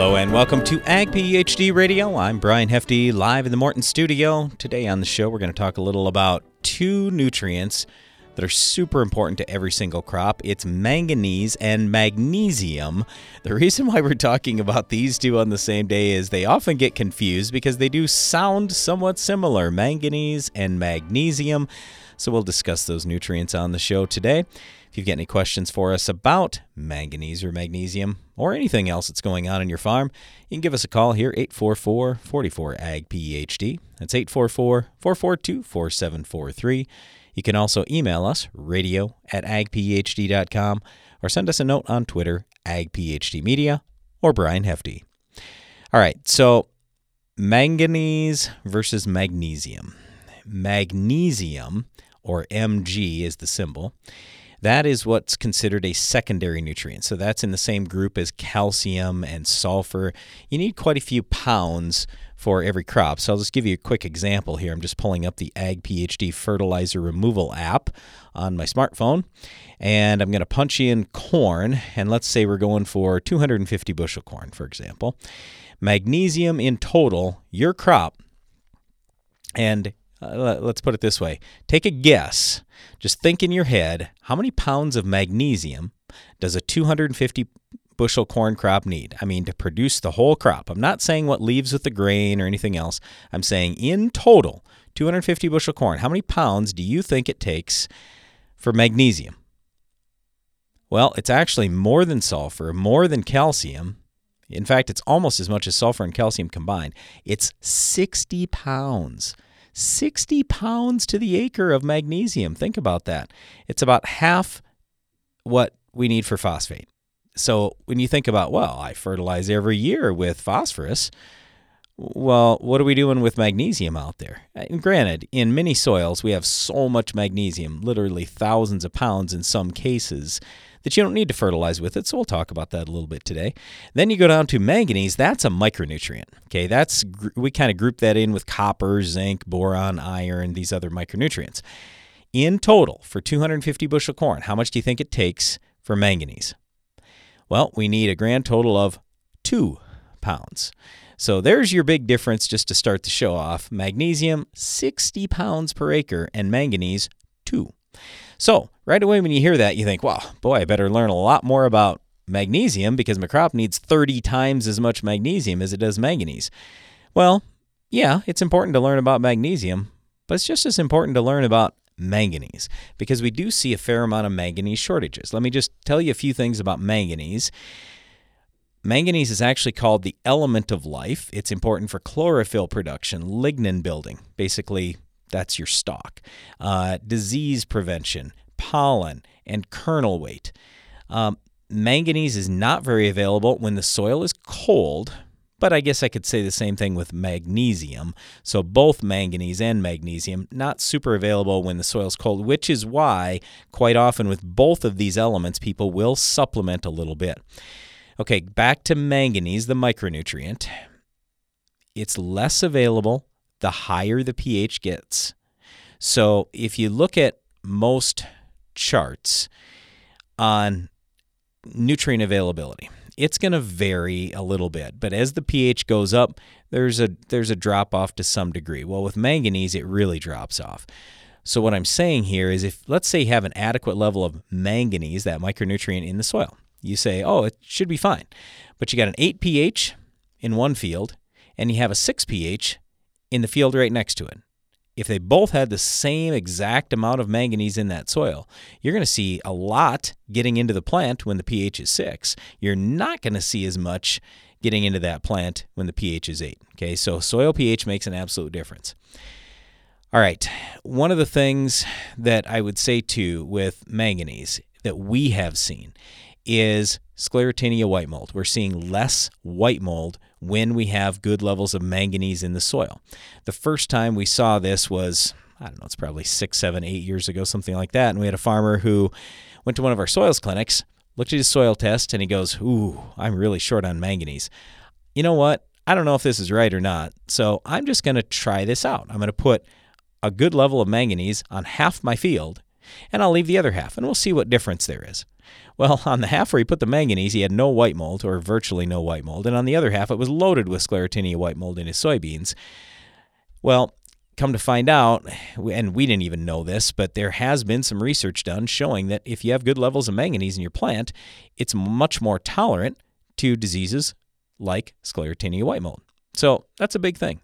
Hello and welcome to Ag PhD Radio. I'm Brian Hefty, live in the Morton studio. Today on the show, we're going to talk a little about two nutrients that are super important to every single crop. It's manganese and magnesium. The reason why we're talking about these two on the same day is they often get confused because they do sound somewhat similar manganese and magnesium. So we'll discuss those nutrients on the show today. If you've got any questions for us about manganese or magnesium or anything else that's going on in your farm, you can give us a call here, 844 44 AG PhD. That's 844 442 4743. You can also email us, radio at agphd.com, or send us a note on Twitter, agphdmedia, or Brian Hefty. All right, so manganese versus magnesium. Magnesium, or Mg is the symbol, that is what's considered a secondary nutrient. So that's in the same group as calcium and sulfur. You need quite a few pounds for every crop. So I'll just give you a quick example here. I'm just pulling up the Ag PhD fertilizer removal app on my smartphone and I'm going to punch in corn and let's say we're going for 250 bushel corn for example. Magnesium in total, your crop and uh, let's put it this way take a guess. Just think in your head how many pounds of magnesium does a 250 bushel corn crop need? I mean, to produce the whole crop. I'm not saying what leaves with the grain or anything else. I'm saying in total, 250 bushel corn. How many pounds do you think it takes for magnesium? Well, it's actually more than sulfur, more than calcium. In fact, it's almost as much as sulfur and calcium combined. It's 60 pounds. 60 pounds to the acre of magnesium. Think about that. It's about half what we need for phosphate. So when you think about, well, I fertilize every year with phosphorus, well, what are we doing with magnesium out there? And granted, in many soils, we have so much magnesium, literally thousands of pounds in some cases, that you don't need to fertilize with it. So we'll talk about that a little bit today. Then you go down to manganese. That's a micronutrient. Okay, that's we kind of group that in with copper, zinc, boron, iron, these other micronutrients. In total, for 250 bushel corn, how much do you think it takes for manganese? Well, we need a grand total of two pounds. So there's your big difference just to start the show off. Magnesium, 60 pounds per acre, and manganese, 2. So, right away when you hear that, you think, wow, boy, I better learn a lot more about magnesium because my crop needs 30 times as much magnesium as it does manganese. Well, yeah, it's important to learn about magnesium, but it's just as important to learn about manganese because we do see a fair amount of manganese shortages. Let me just tell you a few things about manganese. Manganese is actually called the element of life. It's important for chlorophyll production, lignin building, basically that's your stalk. Uh, disease prevention, pollen, and kernel weight. Um, manganese is not very available when the soil is cold, but I guess I could say the same thing with magnesium. So both manganese and magnesium not super available when the soil is cold, which is why quite often with both of these elements people will supplement a little bit. Okay, back to manganese, the micronutrient. It's less available the higher the pH gets. So if you look at most charts on nutrient availability, it's going to vary a little bit, but as the pH goes up, there's a there's a drop off to some degree. Well, with manganese it really drops off. So what I'm saying here is if let's say you have an adequate level of manganese, that micronutrient in the soil. You say, "Oh, it should be fine." But you got an 8 pH in one field and you have a 6 pH in the field right next to it. If they both had the same exact amount of manganese in that soil, you're going to see a lot getting into the plant when the pH is 6. You're not going to see as much getting into that plant when the pH is 8. Okay, so soil pH makes an absolute difference. All right, one of the things that I would say too with manganese that we have seen is sclerotinia white mold. We're seeing less white mold when we have good levels of manganese in the soil. The first time we saw this was, I don't know, it's probably six, seven, eight years ago, something like that. And we had a farmer who went to one of our soils clinics, looked at his soil test, and he goes, Ooh, I'm really short on manganese. You know what? I don't know if this is right or not. So I'm just going to try this out. I'm going to put a good level of manganese on half my field And I'll leave the other half, and we'll see what difference there is. Well, on the half where he put the manganese, he had no white mold, or virtually no white mold, and on the other half, it was loaded with sclerotinia white mold in his soybeans. Well, come to find out, and we didn't even know this, but there has been some research done showing that if you have good levels of manganese in your plant, it's much more tolerant to diseases like sclerotinia white mold. So that's a big thing.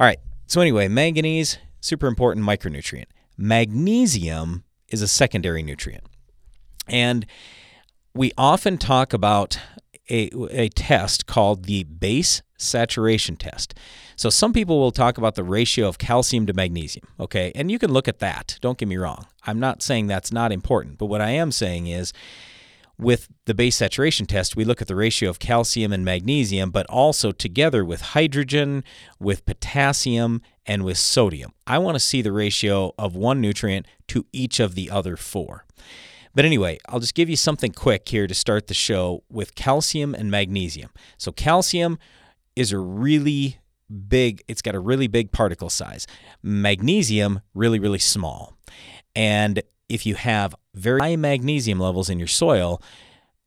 All right. So, anyway, manganese, super important micronutrient. Magnesium is a secondary nutrient. And we often talk about a, a test called the base saturation test. So some people will talk about the ratio of calcium to magnesium, okay? And you can look at that. Don't get me wrong. I'm not saying that's not important, but what I am saying is with the base saturation test, we look at the ratio of calcium and magnesium, but also together with hydrogen, with potassium, and with sodium. I want to see the ratio of one nutrient to each of the other four. But anyway, I'll just give you something quick here to start the show with calcium and magnesium. So, calcium is a really big, it's got a really big particle size. Magnesium, really, really small. And if you have very high magnesium levels in your soil,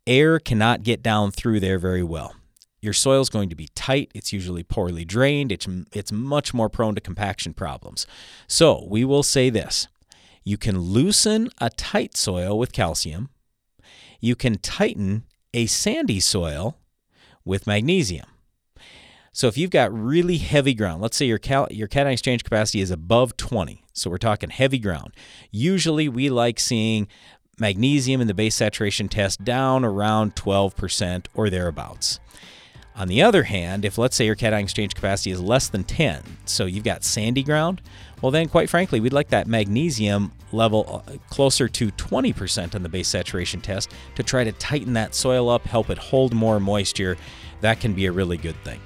air cannot get down through there very well. Your soil is going to be tight. It's usually poorly drained. It's, it's much more prone to compaction problems. So, we will say this you can loosen a tight soil with calcium. You can tighten a sandy soil with magnesium. So if you've got really heavy ground, let's say your cal- your cation exchange capacity is above 20, so we're talking heavy ground. Usually we like seeing magnesium in the base saturation test down around 12% or thereabouts. On the other hand, if let's say your cation exchange capacity is less than 10, so you've got sandy ground, well, then quite frankly, we'd like that magnesium level uh, closer to 20% on the base saturation test to try to tighten that soil up, help it hold more moisture. That can be a really good thing.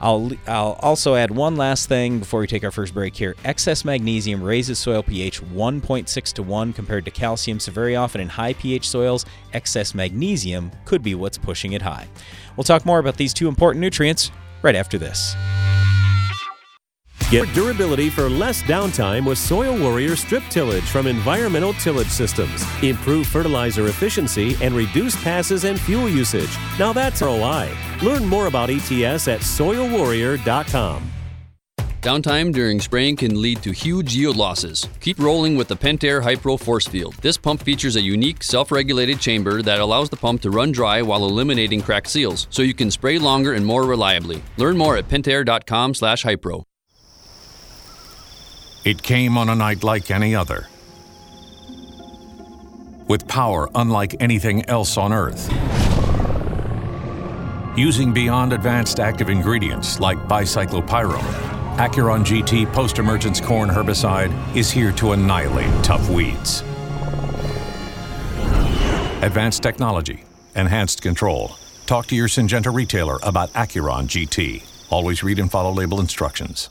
I'll, I'll also add one last thing before we take our first break here. Excess magnesium raises soil pH 1.6 to 1 compared to calcium, so very often in high pH soils, excess magnesium could be what's pushing it high. We'll talk more about these two important nutrients right after this. Get durability for less downtime with Soil Warrior strip tillage from Environmental Tillage Systems. Improve fertilizer efficiency and reduce passes and fuel usage. Now that's ROI. Learn more about ETS at soilwarrior.com. Downtime during spraying can lead to huge yield losses. Keep rolling with the Pentair Hypro Force Field. This pump features a unique self-regulated chamber that allows the pump to run dry while eliminating cracked seals, so you can spray longer and more reliably. Learn more at pentair.com/hypro. It came on a night like any other. With power unlike anything else on Earth. Using beyond advanced active ingredients like bicyclopyrrole, Acuron GT post emergence corn herbicide is here to annihilate tough weeds. Advanced technology, enhanced control. Talk to your Syngenta retailer about Acuron GT. Always read and follow label instructions.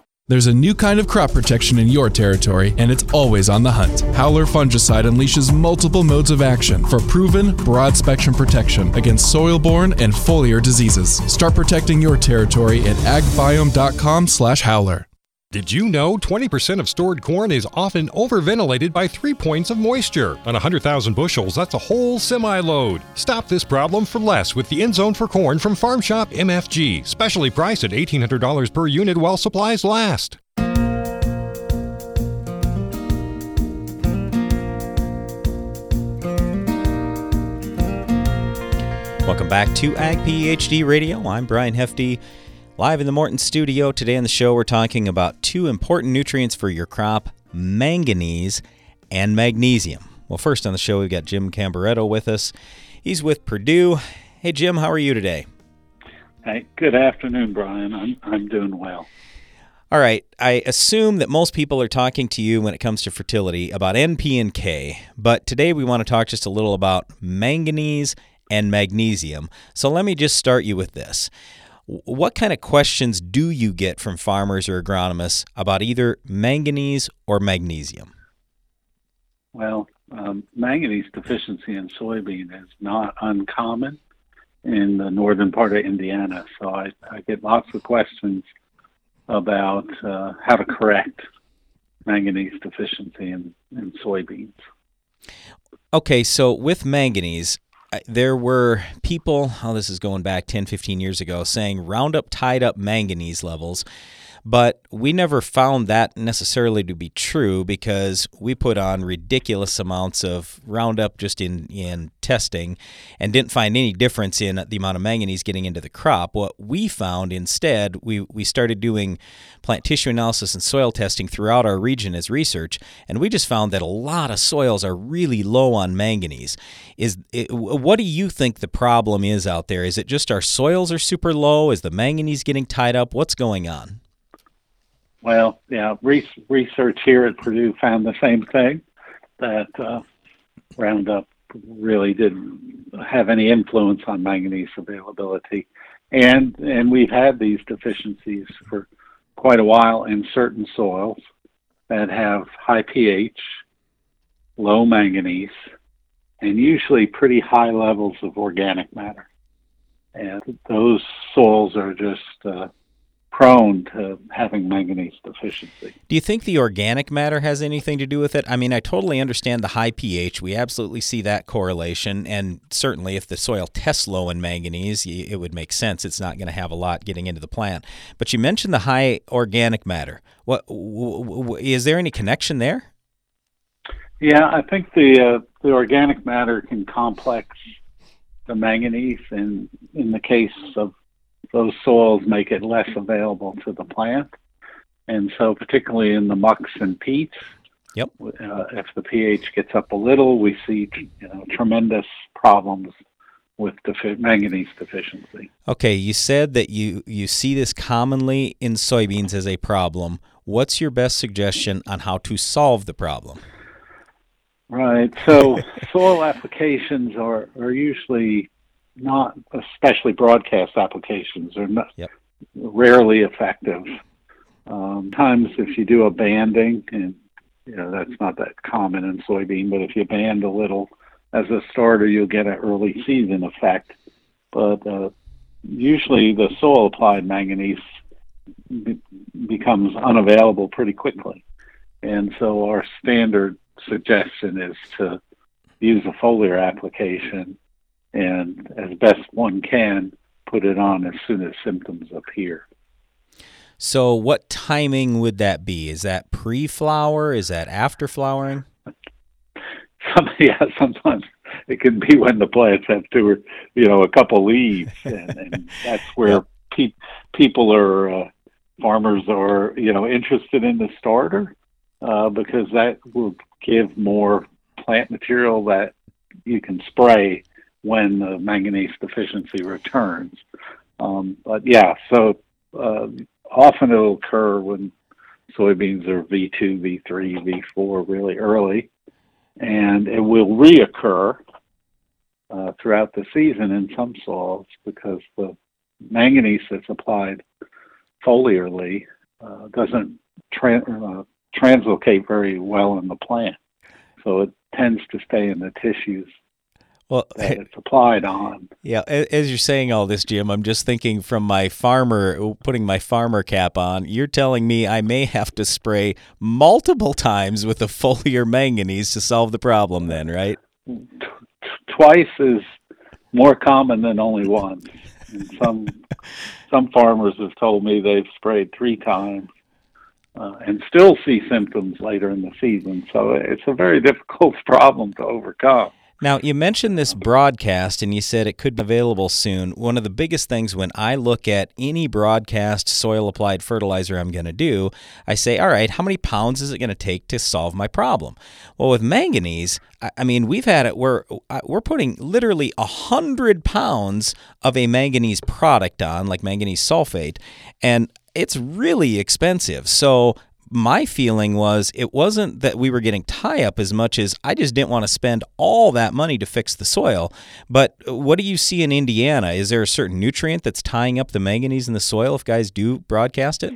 There's a new kind of crop protection in your territory, and it's always on the hunt. Howler fungicide unleashes multiple modes of action for proven, broad spectrum protection against soil borne and foliar diseases. Start protecting your territory at agbiome.com/howler. Did you know 20% of stored corn is often overventilated by three points of moisture? On 100,000 bushels, that's a whole semi load. Stop this problem for less with the End Zone for Corn from Farm Shop MFG, specially priced at $1,800 per unit while supplies last. Welcome back to Ag PhD Radio. I'm Brian Hefty. Live in the Morton studio today on the show, we're talking about two important nutrients for your crop manganese and magnesium. Well, first on the show, we've got Jim Camberato with us. He's with Purdue. Hey, Jim, how are you today? Hey, good afternoon, Brian. I'm, I'm doing well. All right, I assume that most people are talking to you when it comes to fertility about NP and K, but today we want to talk just a little about manganese and magnesium. So let me just start you with this. What kind of questions do you get from farmers or agronomists about either manganese or magnesium? Well, um, manganese deficiency in soybean is not uncommon in the northern part of Indiana. So I, I get lots of questions about uh, how to correct manganese deficiency in, in soybeans. Okay, so with manganese, there were people, oh, this is going back 10, 15 years ago, saying Roundup tied up manganese levels. But we never found that necessarily to be true because we put on ridiculous amounts of Roundup just in, in testing and didn't find any difference in the amount of manganese getting into the crop. What we found instead, we, we started doing plant tissue analysis and soil testing throughout our region as research, and we just found that a lot of soils are really low on manganese. Is it, What do you think the problem is out there? Is it just our soils are super low? Is the manganese getting tied up? What's going on? Well, yeah, re- research here at Purdue found the same thing that uh, Roundup really didn't have any influence on manganese availability, and and we've had these deficiencies for quite a while in certain soils that have high pH, low manganese, and usually pretty high levels of organic matter. And those soils are just uh, prone to having manganese deficiency. Do you think the organic matter has anything to do with it? I mean, I totally understand the high pH. We absolutely see that correlation. And certainly, if the soil tests low in manganese, it would make sense. It's not going to have a lot getting into the plant. But you mentioned the high organic matter. What is there any connection there? Yeah, I think the uh, the organic matter can complex the manganese, and in the case of those soils make it less available to the plant. And so, particularly in the mucks and peats, yep. Uh, if the pH gets up a little, we see you know, tremendous problems with defi- manganese deficiency. Okay, you said that you, you see this commonly in soybeans as a problem. What's your best suggestion on how to solve the problem? Right. So, soil applications are, are usually not especially broadcast applications are not yep. rarely effective. Um, times if you do a banding, and you know that's not that common in soybean, but if you band a little as a starter, you'll get an early season effect. But uh, usually, the soil applied manganese be- becomes unavailable pretty quickly, and so our standard suggestion is to use a foliar application and as best one can, put it on as soon as symptoms appear. So, what timing would that be? Is that pre flower? Is that after flowering? Some, yeah, sometimes it can be when the plants have two or you know a couple leaves, and, and that's where yep. pe- people are uh, farmers are you know interested in the starter uh, because that will give more plant material that you can spray when the manganese deficiency returns. Um, but yeah, so uh, often it'll occur when soybeans are V2, V3, V4 really early, and it will reoccur uh, throughout the season in some soils because the manganese that's applied foliarly uh, doesn't tra- uh, translocate very well in the plant. So it tends to stay in the tissues well, that it's applied on. Yeah, as you're saying all this, Jim, I'm just thinking from my farmer, putting my farmer cap on. You're telling me I may have to spray multiple times with the foliar manganese to solve the problem, then, right? Twice is more common than only once. And some some farmers have told me they've sprayed three times. Uh, and still see symptoms later in the season. So it's a very difficult problem to overcome. Now, you mentioned this broadcast and you said it could be available soon. One of the biggest things when I look at any broadcast soil applied fertilizer I'm going to do, I say, all right, how many pounds is it going to take to solve my problem? Well, with manganese, I mean, we've had it where uh, we're putting literally 100 pounds of a manganese product on, like manganese sulfate, and it's really expensive. So my feeling was it wasn't that we were getting tie up as much as I just didn't want to spend all that money to fix the soil. But what do you see in Indiana? Is there a certain nutrient that's tying up the manganese in the soil if guys do broadcast it?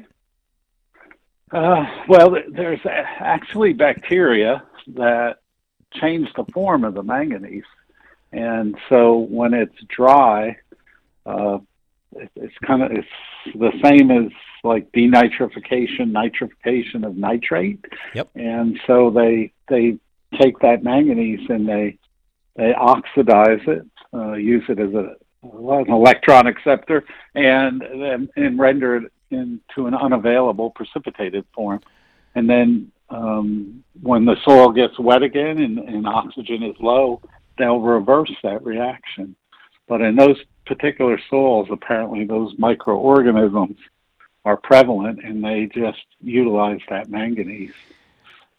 Uh, well, there's actually bacteria that change the form of the manganese. And so when it's dry, uh, it's kind of it's the same as like denitrification, nitrification of nitrate. Yep. And so they they take that manganese and they they oxidize it, uh, use it as a an electron acceptor, and then and render it into an unavailable precipitated form. And then um, when the soil gets wet again and, and oxygen is low, they'll reverse that reaction. But in those particular soils, apparently those microorganisms are prevalent and they just utilize that manganese.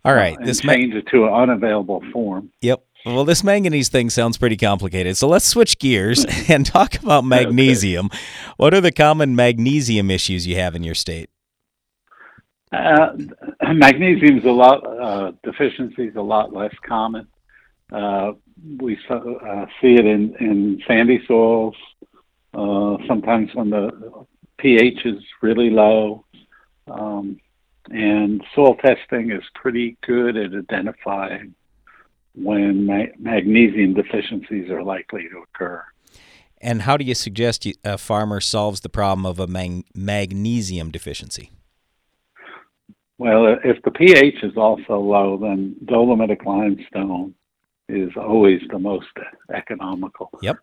All right, uh, this change ma- it to an unavailable form. Yep. Well, this manganese thing sounds pretty complicated. So let's switch gears and talk about magnesium. okay. What are the common magnesium issues you have in your state? Uh, magnesium is a lot uh, deficiency is a lot less common. Uh, we uh, see it in, in sandy soils. Uh, sometimes when the pH is really low, um, and soil testing is pretty good at identifying when ma- magnesium deficiencies are likely to occur. And how do you suggest a farmer solves the problem of a mag- magnesium deficiency? Well, if the pH is also low, then dolomitic limestone is always the most economical yep.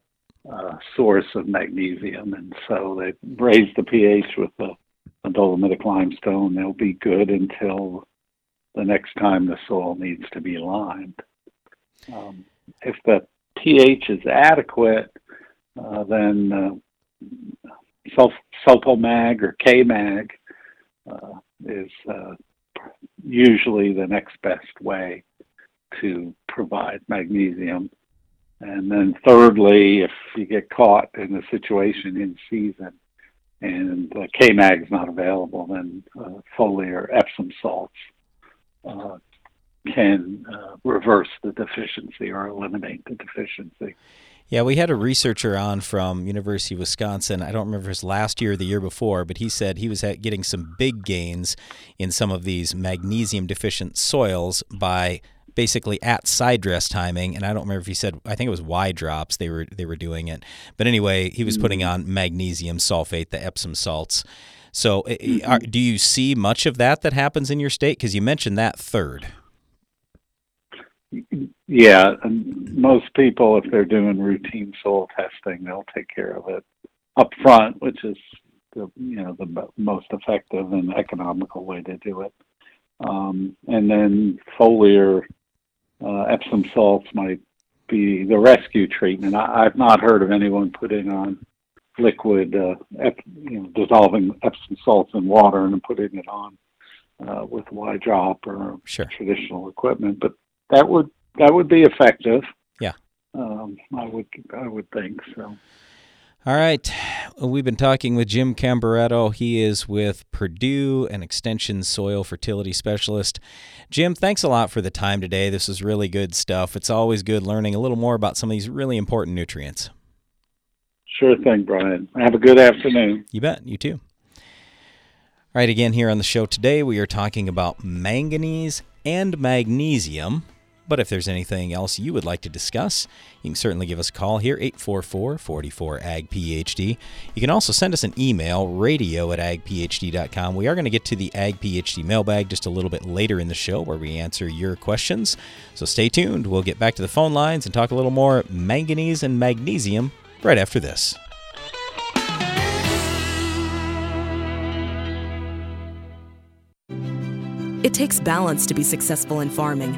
Uh, source of magnesium. And so they raise the pH with the, the dolomitic limestone. They'll be good until the next time the soil needs to be limed. Um, if the pH is adequate, uh, then uh, sulf- sulfomag or K-mag uh, is uh, usually the next best way to provide magnesium. And then thirdly, if you get caught in a situation in season and uh, K-mag is not available, then uh, foliar Epsom salts uh, can uh, reverse the deficiency or eliminate the deficiency. Yeah, we had a researcher on from University of Wisconsin. I don't remember his last year or the year before, but he said he was getting some big gains in some of these magnesium deficient soils by basically at side dress timing and I don't remember if he said I think it was Y drops they were they were doing it. But anyway, he was putting mm-hmm. on magnesium sulfate, the Epsom salts. So, are, do you see much of that that happens in your state because you mentioned that third? Yeah, most people, if they're doing routine soil testing, they'll take care of it up front, which is the you know the most effective and economical way to do it. Um, and then foliar uh, Epsom salts might be the rescue treatment. I, I've not heard of anyone putting on liquid, uh, ep, you know, dissolving Epsom salts in water and putting it on uh, with Y drop or sure. traditional equipment, but that would that would be effective. Yeah, um, I would I would think so. All right. We've been talking with Jim Camberato. He is with Purdue, an extension soil fertility specialist. Jim, thanks a lot for the time today. This is really good stuff. It's always good learning a little more about some of these really important nutrients. Sure thing, Brian. Have a good afternoon. You bet. You too. All right, again, here on the show today, we are talking about manganese and magnesium. But if there's anything else you would like to discuss, you can certainly give us a call here, 844 44 AG PhD. You can also send us an email, radio at agphd.com. We are going to get to the Ag PhD mailbag just a little bit later in the show where we answer your questions. So stay tuned. We'll get back to the phone lines and talk a little more manganese and magnesium right after this. It takes balance to be successful in farming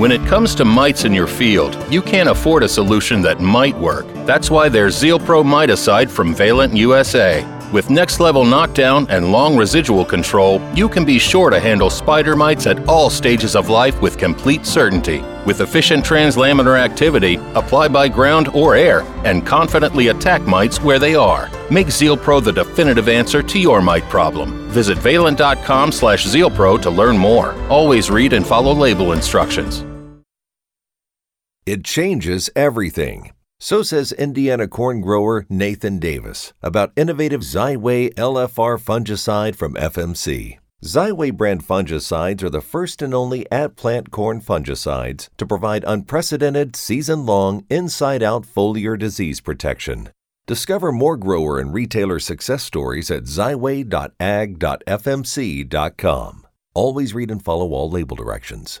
When it comes to mites in your field, you can't afford a solution that might work. That's why there's Zeal Pro Miticide from Valent USA. With next level knockdown and long residual control, you can be sure to handle spider mites at all stages of life with complete certainty. With efficient translaminar activity, apply by ground or air, and confidently attack mites where they are. Make Zeal Pro the definitive answer to your mite problem. Visit valent.com slash zealpro to learn more. Always read and follow label instructions. It changes everything. So says Indiana corn grower Nathan Davis about innovative Xyway LFR fungicide from FMC. Xyway brand fungicides are the first and only at plant corn fungicides to provide unprecedented season long inside out foliar disease protection. Discover more grower and retailer success stories at xyway.ag.fmc.com. Always read and follow all label directions.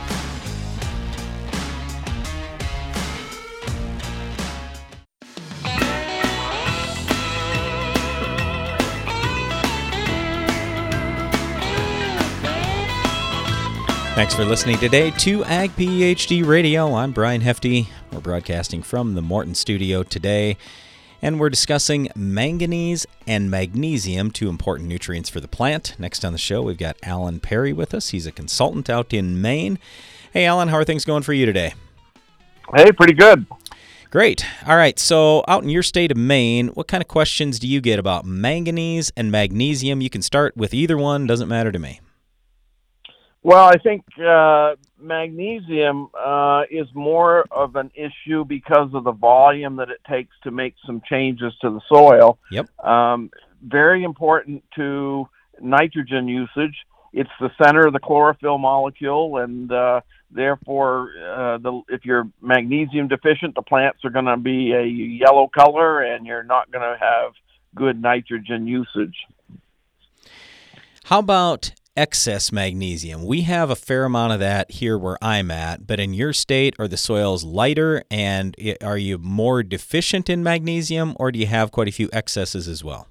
Thanks for listening today to Ag PhD Radio. I'm Brian Hefty. We're broadcasting from the Morton studio today, and we're discussing manganese and magnesium, two important nutrients for the plant. Next on the show, we've got Alan Perry with us. He's a consultant out in Maine. Hey, Alan, how are things going for you today? Hey, pretty good. Great. All right. So, out in your state of Maine, what kind of questions do you get about manganese and magnesium? You can start with either one, doesn't matter to me. Well, I think uh, magnesium uh, is more of an issue because of the volume that it takes to make some changes to the soil. Yep. Um, very important to nitrogen usage. It's the center of the chlorophyll molecule, and uh, therefore, uh, the, if you're magnesium deficient, the plants are going to be a yellow color, and you're not going to have good nitrogen usage. How about excess magnesium. We have a fair amount of that here where I'm at, but in your state, are the soils lighter and are you more deficient in magnesium or do you have quite a few excesses as well?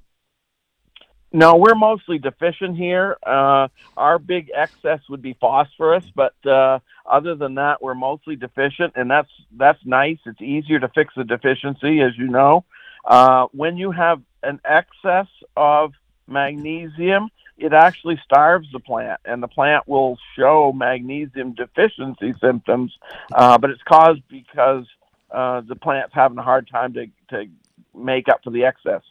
No, we're mostly deficient here. Uh, our big excess would be phosphorus, but uh, other than that, we're mostly deficient, and that's that's nice. It's easier to fix a deficiency, as you know. Uh, when you have an excess of magnesium, it actually starves the plant, and the plant will show magnesium deficiency symptoms, uh, but it's caused because uh, the plant's having a hard time to, to make up for the excess.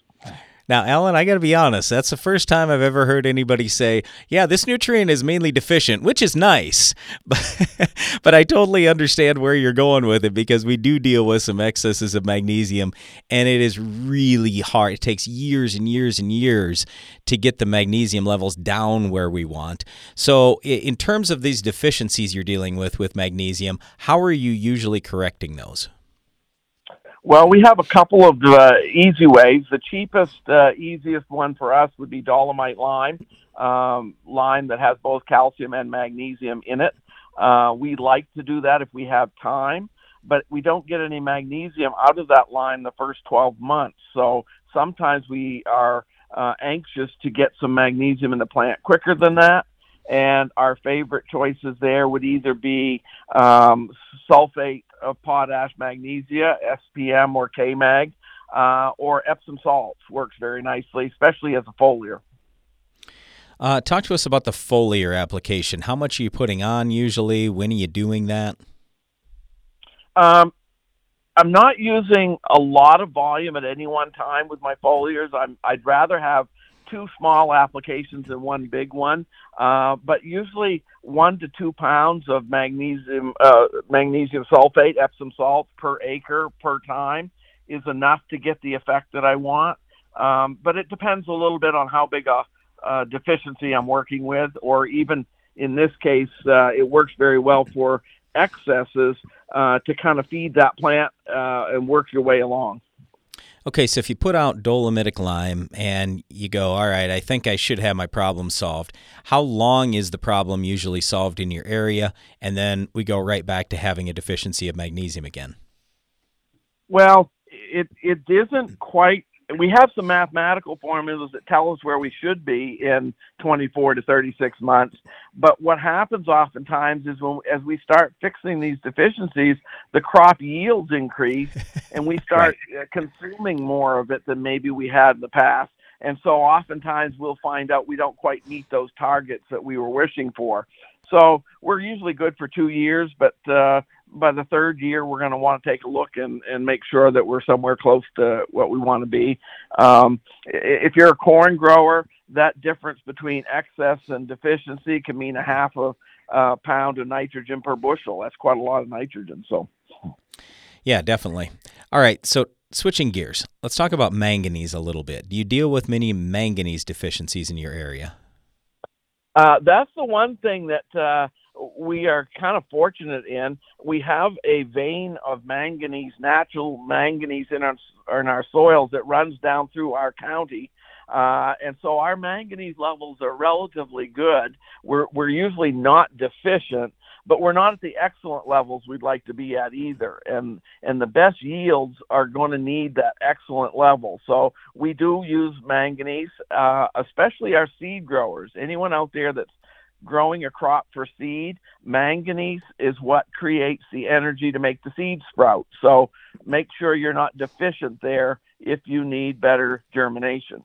Now, Alan, I got to be honest. That's the first time I've ever heard anybody say, "Yeah, this nutrient is mainly deficient," which is nice. But, but I totally understand where you're going with it because we do deal with some excesses of magnesium, and it is really hard. It takes years and years and years to get the magnesium levels down where we want. So, in terms of these deficiencies you're dealing with with magnesium, how are you usually correcting those? Well, we have a couple of uh, easy ways. The cheapest, uh, easiest one for us would be dolomite lime, um, lime that has both calcium and magnesium in it. Uh, we like to do that if we have time. but we don't get any magnesium out of that lime the first 12 months. So sometimes we are uh, anxious to get some magnesium in the plant quicker than that. And our favorite choices there would either be um, sulfate of potash magnesia, SPM or KMag, uh, or Epsom salts works very nicely, especially as a foliar. Uh, talk to us about the foliar application. How much are you putting on usually? When are you doing that? Um, I'm not using a lot of volume at any one time with my foliars. I'm, I'd rather have two small applications than one big one. Uh, but usually one to two pounds of magnesium uh, magnesium sulfate, Epsom salt per acre per time is enough to get the effect that I want. Um, but it depends a little bit on how big a, deficiency I'm working with, or even in this case, uh, it works very well for excesses uh, to kind of feed that plant uh, and work your way along. Okay, so if you put out dolomitic lime and you go, all right, I think I should have my problem solved, how long is the problem usually solved in your area? And then we go right back to having a deficiency of magnesium again. Well, it it isn't quite. We have some mathematical formulas that tell us where we should be in 24 to 36 months. But what happens oftentimes is when as we start fixing these deficiencies, the crop yields increase, and we start right. Uh, consuming more of it than maybe we had in the past. And so oftentimes we'll find out we don't quite meet those targets that we were wishing for. So we're usually good for two years, but uh, by the third year, we're going to want to take a look and, and make sure that we're somewhere close to what we want to be. Um, if you're a corn grower, that difference between excess and deficiency can mean a half a uh, pound of nitrogen per bushel. That's quite a lot of nitrogen. So, yeah, definitely. All right, so switching gears, let's talk about manganese a little bit. Do you deal with many manganese deficiencies in your area? Uh, that's the one thing that uh, we are kind of fortunate in. We have a vein of manganese, natural manganese in our in our soils that runs down through our county. Uh, and so our manganese levels are relatively good. We're we're usually not deficient, but we're not at the excellent levels we'd like to be at either. And and the best yields are going to need that excellent level. So we do use manganese, uh, especially our seed growers. Anyone out there that's growing a crop for seed, manganese is what creates the energy to make the seed sprout. So make sure you're not deficient there if you need better germination.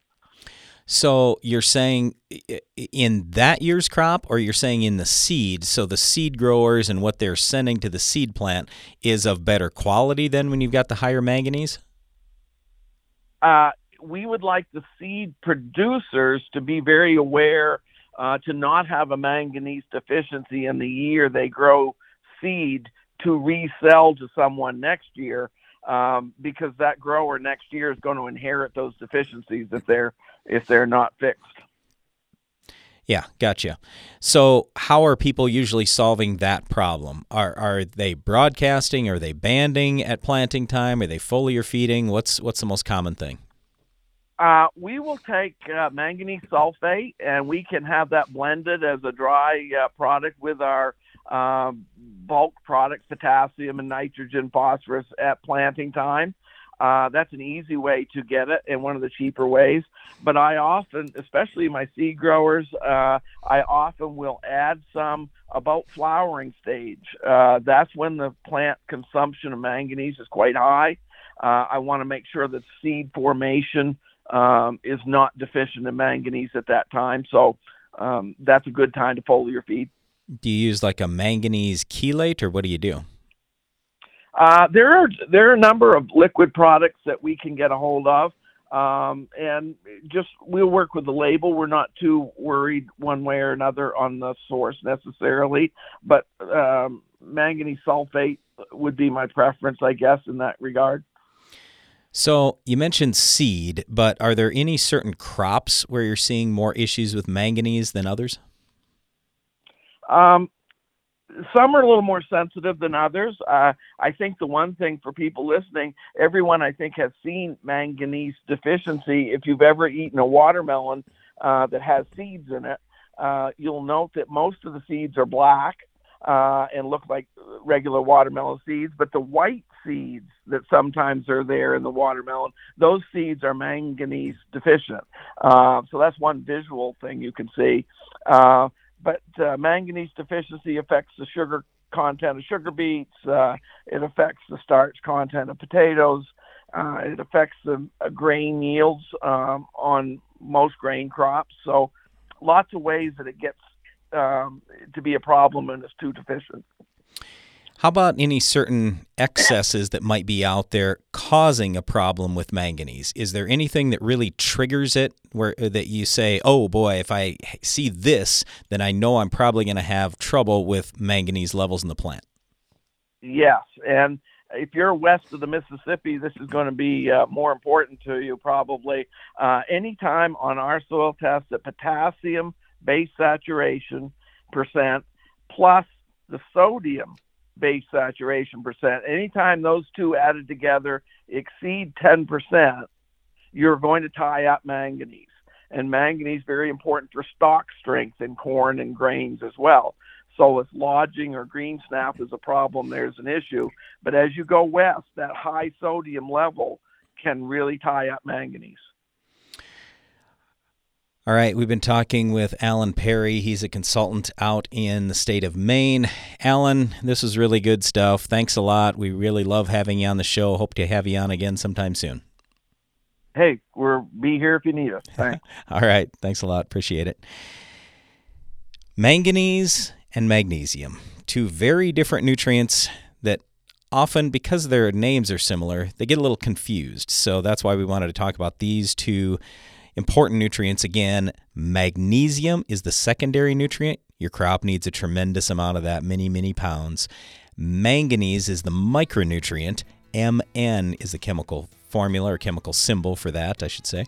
So you're saying in that year's crop, or you're saying in the seed? So the seed growers and what they're sending to the seed plant is of better quality than when you've got the higher manganese? Uh, we would like the seed producers to be very aware uh, to not have a manganese deficiency in the year they grow seed to resell to someone next year um, because that grower next year is going to inherit those deficiencies if they're if they're not fixed. Yeah, gotcha. So, how are people usually solving that problem? Are are they broadcasting? Are they banding at planting time? Are they foliar feeding? What's what's the most common thing? Uh, we will take uh, manganese sulfate and we can have that blended as a dry uh, product with our um, bulk products, potassium and nitrogen, phosphorus at planting time. Uh, that's an easy way to get it and one of the cheaper ways. But I often, especially my seed growers, uh, I often will add some about flowering stage. Uh, that's when the plant consumption of manganese is quite high. I want to make sure that seed formation um, is not deficient in manganese at that time. So um, that's a good time to foliar feed. Do you use like a manganese chelate, or what do you do? Uh, there are there are a number of liquid products that we can get a hold of, um, and just we'll work with the label. We're not too worried one way or another on the source necessarily, but um, manganese sulfate would be my preference, I guess, in that regard. So you mentioned seed, but are there any certain crops where you're seeing more issues with manganese than others? Um, some are a little more sensitive than others. Uh, I think the one thing for people listening, everyone I think has seen manganese deficiency. If you've ever eaten a watermelon uh, that has seeds in it, uh, you'll note that most of the seeds are black uh, and look like regular watermelon seeds. But the white seeds that sometimes are there in the watermelon, those seeds are manganese deficient. Uh, so that's one visual thing you can see. Uh, but uh, manganese deficiency affects the sugar content of sugar beets. Uh, it affects the starch content of potatoes. Uh, it affects the uh, grain yields um, on most grain crops. So, lots of ways that it gets um, to be a problem and it's too deficient. How about any certain excesses that might be out there causing a problem with manganese? Is there anything that really triggers it where uh, that you say, "Oh boy, if I see this, then I know I'm probably going to have trouble with manganese levels in the plant." Yes, and if you're west of the Mississippi, this is going to be uh, more important to you probably. Uh, anytime on our soil test that potassium base saturation percent plus the sodium base saturation percent. Anytime those two added together exceed 10%, you're going to tie up manganese. And manganese is very important for stalk strength in corn and grains as well. So if lodging or green snap is a problem, there's an issue. But as you go west, that high sodium level can really tie up manganese. All right, we've been talking with Alan Perry. He's a consultant out in the state of Maine. Alan, this is really good stuff. Thanks a lot. We really love having you on the show. Hope to have you on again sometime soon. Hey, we'll be here if you need us. Thanks. All right, thanks a lot. Appreciate it. Manganese and magnesium, two very different nutrients that often, because their names are similar, they get a little confused. So that's why we wanted to talk about these two important nutrients again. Magnesium is the secondary nutrient. Your crop needs a tremendous amount of that, many, many pounds. Manganese is the micronutrient. Mn is the chemical formula or chemical symbol for that, I should say.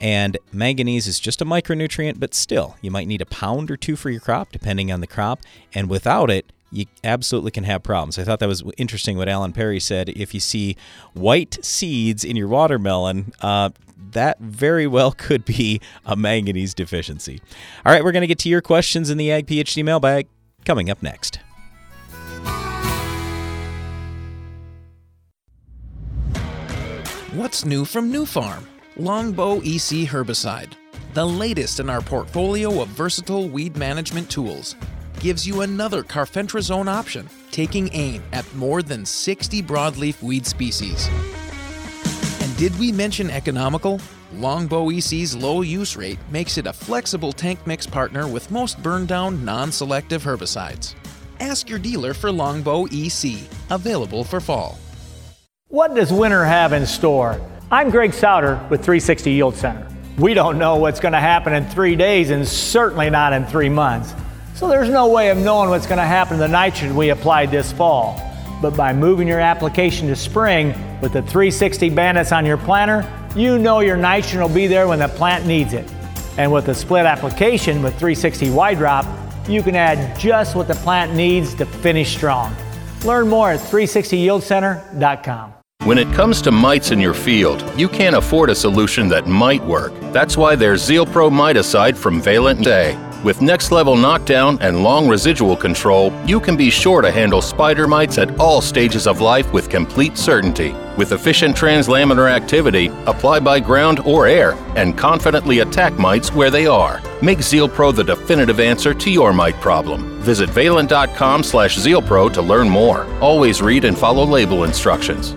And manganese is just a micronutrient, but still, you might need a pound or two for your crop, depending on the crop. And without it, you absolutely can have problems. I thought that was interesting what Alan Perry said. If you see white seeds in your watermelon, uh, that very well could be a manganese deficiency. All right, we're going to get to your questions in the Ag PhD mailbag coming up next. What's new from Nufarm? Longbow EC herbicide, the latest in our portfolio of versatile weed management tools, gives you another carfentrazone option, taking aim at more than 60 broadleaf weed species. Did we mention economical? Longbow EC's low use rate makes it a flexible tank mix partner with most burn down non selective herbicides. Ask your dealer for Longbow EC, available for fall. What does winter have in store? I'm Greg Sauder with 360 Yield Center. We don't know what's going to happen in three days and certainly not in three months. So there's no way of knowing what's going to happen to the nitrogen we applied this fall. But by moving your application to spring with the 360 bandits on your planter, you know your nitrogen will be there when the plant needs it. And with the split application with 360 Y-DROP, you can add just what the plant needs to finish strong. Learn more at 360yieldcenter.com. When it comes to mites in your field, you can't afford a solution that might work. That's why there's Zeal Pro Miticide from Valent Day. With next level knockdown and long residual control, you can be sure to handle spider mites at all stages of life with complete certainty. With efficient translaminar activity, apply by ground or air, and confidently attack mites where they are. Make Zeal Pro the definitive answer to your mite problem. Visit valent.com slash zealpro to learn more. Always read and follow label instructions.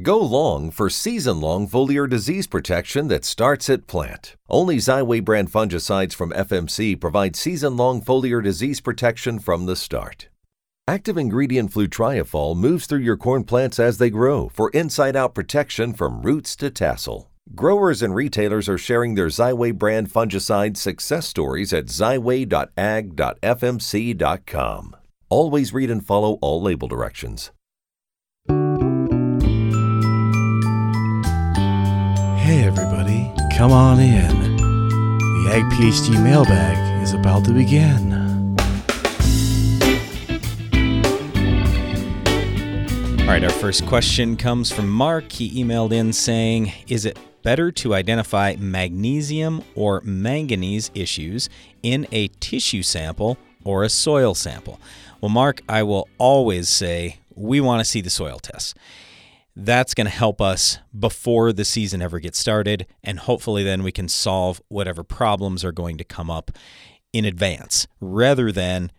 Go long for season long foliar disease protection that starts at plant. Only Xyway brand fungicides from FMC provide season long foliar disease protection from the start. Active ingredient flutriafol moves through your corn plants as they grow for inside out protection from roots to tassel. Growers and retailers are sharing their Xyway brand fungicide success stories at xyway.ag.fmc.com. Always read and follow all label directions. Come on in. The Ag PhD mailbag is about to begin. All right, our first question comes from Mark. He emailed in saying, Is it better to identify magnesium or manganese issues in a tissue sample or a soil sample? Well, Mark, I will always say we want to see the soil tests that's going to help us before the season ever gets started. And hopefully, then we can solve whatever problems are going to come up in advance rather than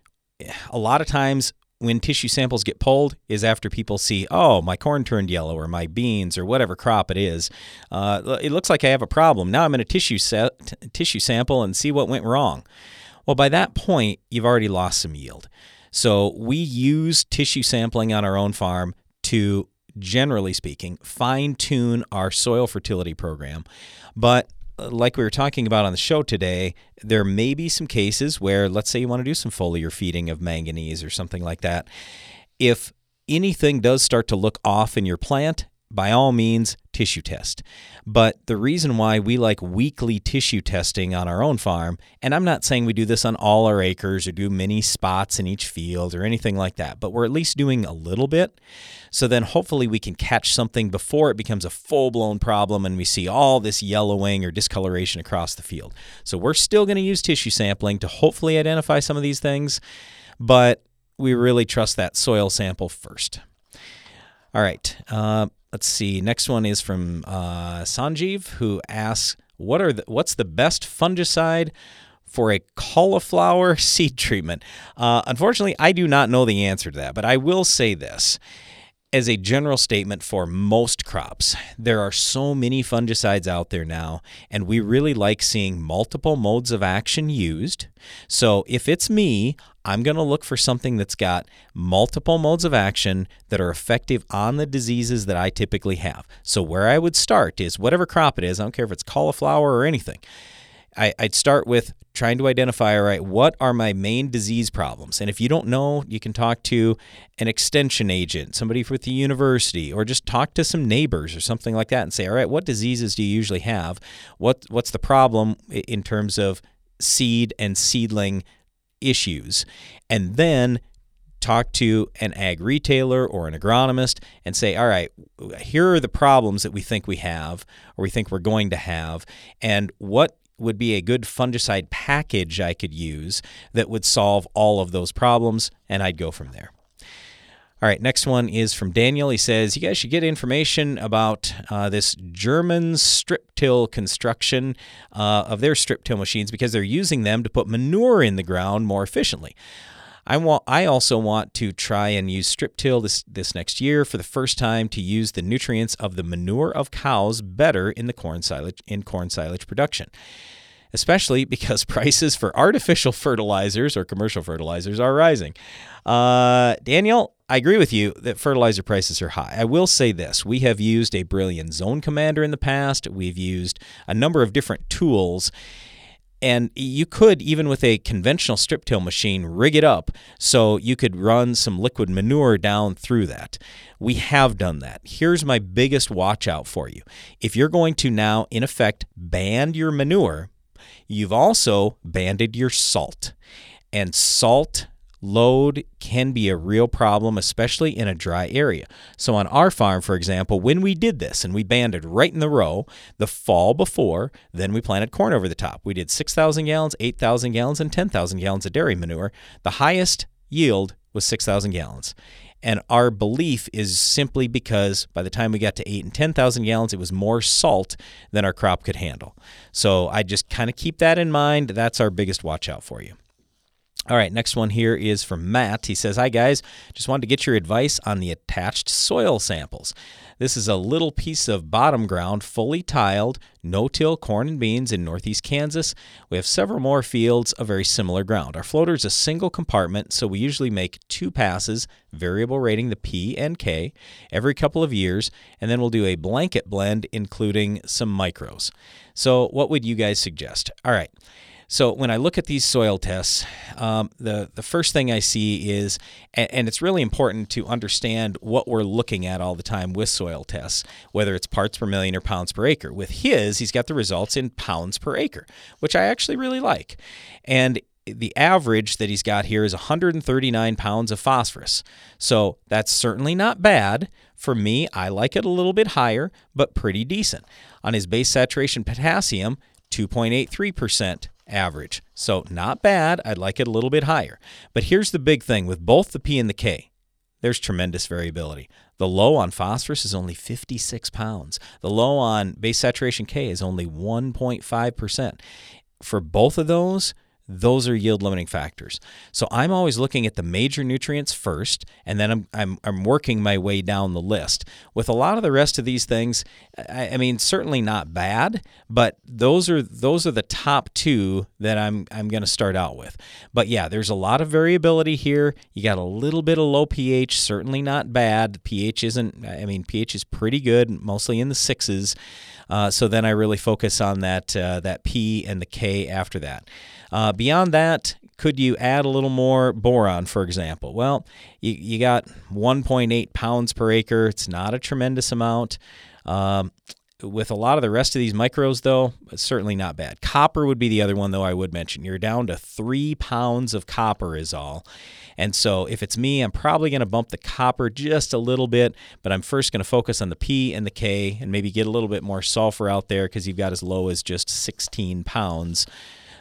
a lot of times when tissue samples get pulled is after people see, oh, my corn turned yellow or my beans or whatever crop it is. Uh, it looks like I have a problem. Now I'm going to tissue sa- t- tissue sample and see what went wrong. Well, by that point, you've already lost some yield. So we use tissue sampling on our own farm to generally speaking, fine tune our soil fertility program. But uh, like we were talking about on the show today, there may be some cases where, let's say, you want to do some foliar feeding of manganese or something like that. If anything does start to look off in your plant, by all means, tissue test. But the reason why we like weekly tissue testing on our own farm, and I'm not saying we do this on all our acres or do many spots in each field or anything like that, but we're at least doing a little bit. So then hopefully we can catch something before it becomes a full blown problem and we see all this yellowing or discoloration across the field. So we're still going to use tissue sampling to hopefully identify some of these things, but we really trust that soil sample first. All right. Uh, let's see. Next one is from uh, Sanjeev, who asks, "What are the, what's the best fungicide for a cauliflower seed treatment?" Uh, unfortunately, I do not know the answer to that, but I will say this. As a general statement for most crops, there are so many fungicides out there now, and we really like seeing multiple modes of action used. So, if it's me, I'm going to look for something that's got multiple modes of action that are effective on the diseases that I typically have. So, where I would start is whatever crop it is, I don't care if it's cauliflower or anything. I, would start with trying to identify, all right, what are my main disease problems? And if you don't know, you can talk to an extension agent, somebody with the university, or just talk to some neighbors or something like that and say, all right, what diseases do you usually have? What What's the problem in terms of seed and seedling issues, and then talk to an ag retailer or an agronomist and say, all right, here are the problems that we think we have or we think we're going to have, and what would be a good fungicide package I could use that would solve all of those problems, and I'd go from there. All right, next one is from Daniel. He says, You guys should get information about uh, this German strip till construction uh, of their strip till machines because they're using them to put manure in the ground more efficiently. I want. I also want to try and use strip till this this next year for the first time to use the nutrients of the manure of cows better in the corn silage in corn silage production especially because prices for artificial fertilizers or commercial fertilizers are rising. Uh, Daniel, I agree with you that fertilizer prices are high. I will say this we have used a Brilliant Zone Commander in the past, we've used a number of different tools. And you could, even with a conventional strip till machine, rig it up so you could run some liquid manure down through that. We have done that. Here's my biggest watch out for you. If you're going to now, in effect, band your manure, You've also banded your salt. And salt load can be a real problem, especially in a dry area. So, on our farm, for example, when we did this and we banded right in the row the fall before, then we planted corn over the top. We did 6,000 gallons, 8,000 gallons, and 10,000 gallons of dairy manure. The highest yield was 6,000 gallons. And our belief is simply because by the time we got to eight and 10,000 gallons, it was more salt than our crop could handle. So I just kind of keep that in mind. That's our biggest watch out for you. All right, next one here is from Matt. He says, Hi guys, just wanted to get your advice on the attached soil samples. This is a little piece of bottom ground, fully tiled, no till corn and beans in northeast Kansas. We have several more fields of very similar ground. Our floater is a single compartment, so we usually make two passes, variable rating the P and K, every couple of years, and then we'll do a blanket blend, including some micros. So, what would you guys suggest? All right. So when I look at these soil tests, um, the the first thing I see is, and, and, it's really important to understand what we're looking at all the time with soil tests, whether it's parts per million or pounds per acre. With his, he's got the results in pounds per acre, which I actually really like, and the average that he's got here is 139 pounds of phosphorus. So that's certainly not bad. For me, I like it a little bit higher, but pretty decent. On his base saturation potassium, 2.83% average. So not bad. I'd like it a little bit higher. But here's the big thing with both the P and the K. There's tremendous variability. The low on phosphorus is only 56 pounds. The low on base saturation K is only 1.5%. For both of those, those are yield limiting factors. So I'm always looking at the major nutrients first, and then I'm, I'm, I'm working my way down the list. With a lot of the rest of these things, I, I, mean, certainly not bad, but those are those are the top two that I'm I'm going to start out with. But yeah, there's a lot of variability here. You got a little bit of low pH, certainly not bad. pH isn't. I mean, pH is pretty good, mostly in the sixes. Uh, so then I really focus on that uh, that P and the K after that. Uh, beyond that, could you add a little more boron, for example? Well, you, you got 1.8 pounds per acre. It's not a tremendous amount. Um, with a lot of the rest of these micros, though, certainly not bad. Copper would be the other one, though, I would mention. You're down to three pounds of copper, is all. And so, if it's me, I'm probably going to bump the copper just a little bit, but I'm first going to focus on the P and the K and maybe get a little bit more sulfur out there because you've got as low as just 16 pounds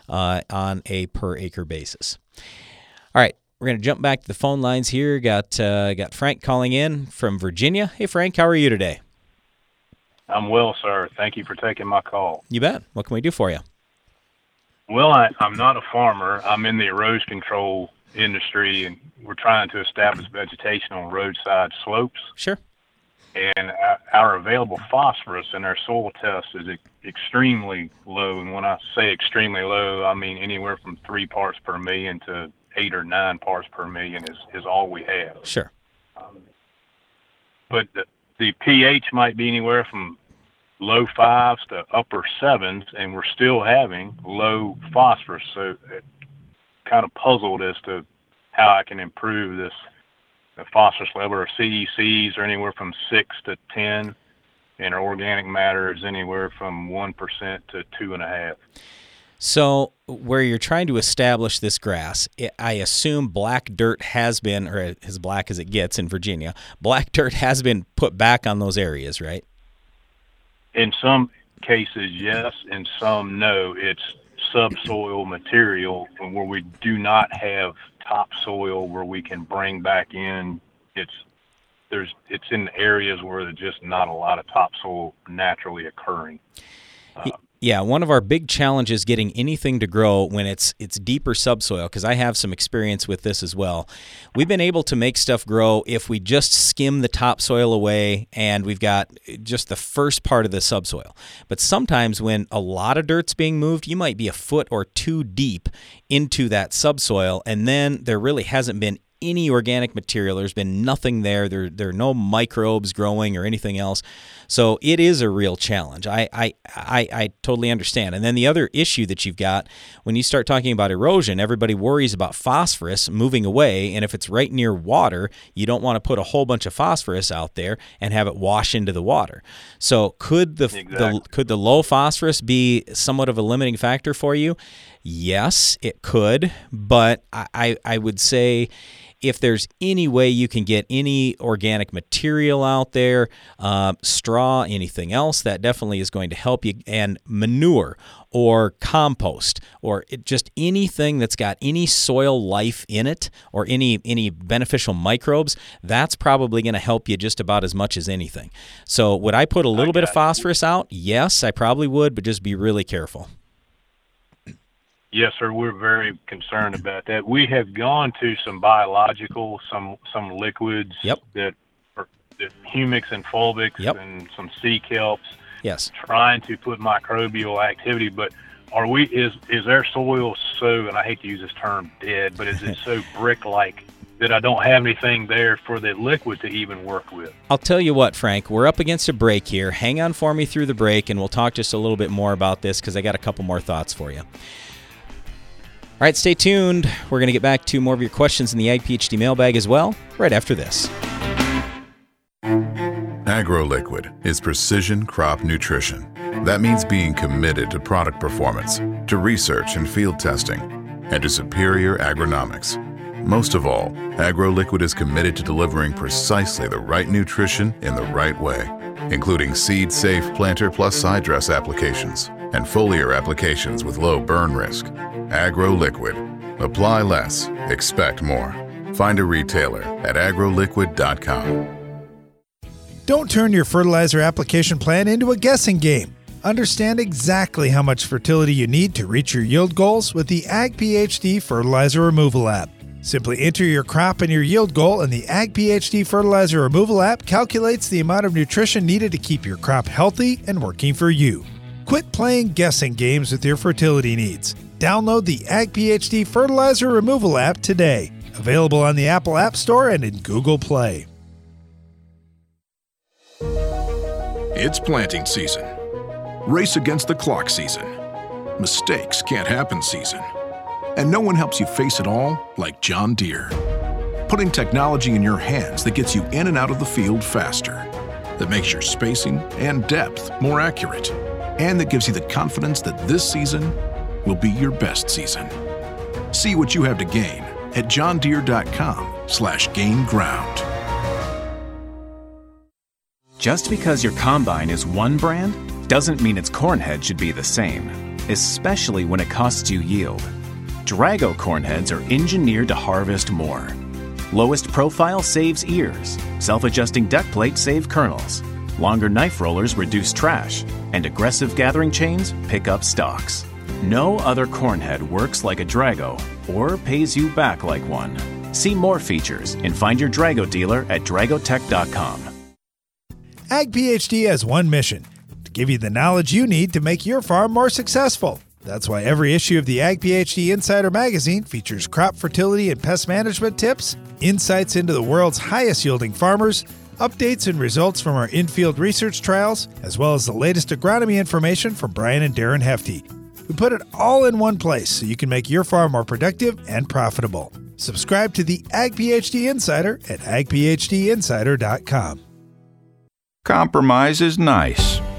uh, on a per acre basis. All right, we're going to jump back to the phone lines here. Got uh, got Frank calling in from Virginia. Hey, Frank, how are you today? I'm well, sir. Thank you for taking my call. You bet. What can we do for you? Well, I, I'm not a farmer. I'm in the erosion control industry, and we're trying to establish vegetation on roadside slopes. Sure and our available phosphorus in our soil test is extremely low. And when I say extremely low, I mean anywhere from three parts per million to eight or nine parts per million is, is all we have. Sure. Um, but the, the pH might be anywhere from low fives to upper sevens, and we're still having low phosphorus. So it kind of puzzled as to how I can improve this the phosphorus level or CECs are anywhere from six to ten, and our organic matter is anywhere from one percent to two and a half. So, where you're trying to establish this grass, I assume black dirt has been, or as black as it gets in Virginia, black dirt has been put back on those areas, right? In some cases, yes. In some, no. It's subsoil material where we do not have topsoil where we can bring back in. It's there's it's in areas where there's just not a lot of topsoil naturally occurring. Uh, yeah, one of our big challenges getting anything to grow when it's it's deeper subsoil because I have some experience with this as well. We've been able to make stuff grow if we just skim the topsoil away and we've got eh, just the first part of the subsoil. But sometimes when a lot of dirt's being moved, you might be a foot or two deep into that subsoil and then there really hasn't been any organic material. There's been nothing there. There, there are no microbes growing or anything else. So it is a real challenge. I, I, I, I totally understand. And then the other issue that you've got when you start talking about erosion, everybody worries about phosphorus moving away. And if it's right near water, you don't want to put a whole bunch of phosphorus out there and have it wash into the water. So could the, exactly. the could the low phosphorus be somewhat of a limiting factor for you? Yes, it could, but I, I would say if there's any way you can get any organic material out there, uh, straw, anything else, that definitely is going to help you. And manure or compost or it, just anything that's got any soil life in it or any any beneficial microbes, that's probably going to help you just about as much as anything. So would I put a little bit of phosphorus out? Yes, I probably would, but just be really careful. Yes, sir. We're very concerned about that. We have gone to some biological, some some liquids Yep. that are that humics and fulvics Yep. and some sea kelps, Yes. trying to put microbial activity. But are we? Is is our soil so? And I hate to use this term, dead, but is it so brick-like that I don't have anything there for the liquid to even work with? I'll tell you what, Frank, we're up against a break here. Hang on for me through the break, and we'll talk just a little bit more about this because I got a couple more thoughts for you. All right, stay tuned. We're going to get back to more of your questions in the Ag PhD mailbag as well, right after this. AgroLiquid is precision crop nutrition. That means being committed to product performance, to research and field testing, and to superior agronomics. Most of all, AgroLiquid is committed to delivering precisely the right nutrition in the right way, including seed-safe planter plus side dress applications and foliar applications with low burn risk. AgroLiquid. Apply less, expect more. Find a retailer at agroliquid.com. Don't turn your fertilizer application plan into a guessing game. Understand exactly how much fertility you need to reach your yield goals with the Ag PhD Fertilizer Removal app. Simply enter your crop and your yield goal, and the Ag PhD Fertilizer Removal app calculates the amount of nutrition needed to keep your crop healthy and working for you. Quit playing guessing games with your fertility needs. Download the Ag PhD Fertilizer Removal app today. Available on the Apple App Store and in Google Play. It's planting season. Race against the clock season. Mistakes can't happen season. And no one helps you face it all like John Deere. Putting technology in your hands that gets you in and out of the field faster, that makes your spacing and depth more accurate, and that gives you the confidence that this season will be your best season. See what you have to gain at johndeere.com slash gain ground. Just because your combine is one brand doesn't mean its cornhead should be the same, especially when it costs you yield. Drago cornheads are engineered to harvest more. Lowest profile saves ears, self adjusting deck plates save kernels, longer knife rollers reduce trash, and aggressive gathering chains pick up stalks. No other cornhead works like a Drago or pays you back like one. See more features and find your Drago dealer at dragotech.com. Ag PhD has one mission to give you the knowledge you need to make your farm more successful. That's why every issue of the Ag PhD Insider magazine features crop fertility and pest management tips, insights into the world's highest yielding farmers, updates and results from our in-field research trials, as well as the latest agronomy information from Brian and Darren Hefty. We put it all in one place so you can make your farm more productive and profitable. Subscribe to the Ag PhD Insider at agphdinsider.com. Compromise is nice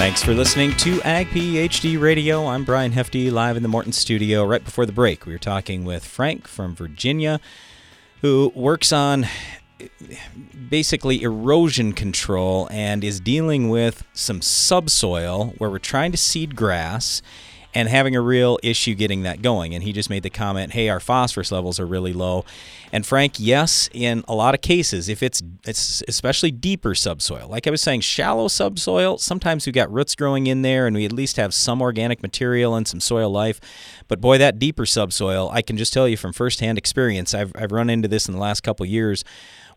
Thanks for listening to Ag PhD Radio. I'm Brian Hefty, live in the Morton studio. Right before the break, we were talking with Frank from Virginia, who works on basically erosion control and is dealing with some subsoil where we're trying to seed grass and having a real issue getting that going. And he just made the comment, "Hey, our phosphorus levels are really low." And Frank, yes, in a lot of cases, if it's it's especially deeper subsoil, like I was saying, shallow subsoil, sometimes we've got roots growing in there, and we at least have some organic material and some soil life. But boy, that deeper subsoil, I can just tell you from firsthand experience, I've I've run into this in the last couple years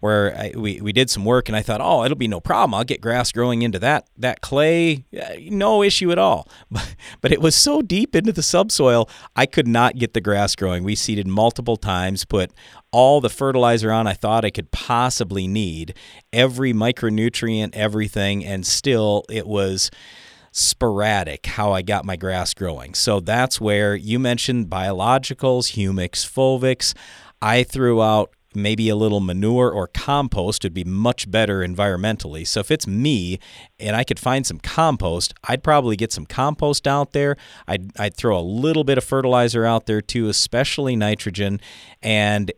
where I, we, we did some work and I thought, oh, it'll be no problem. I'll get grass growing into that that clay, no issue at all. But, but it was so deep into the subsoil, I could not get the grass growing. We seeded multiple times, put all the fertilizer on I thought I could possibly need, every micronutrient, everything, and still it was sporadic how I got my grass growing. So that's where you mentioned biologicals, humics, fulvics. I threw out maybe a little manure or compost would be much better environmentally. So if it's me and I could find some compost, I'd probably get some compost out there. I'd, I'd throw a little bit of fertilizer out there too, especially nitrogen. And,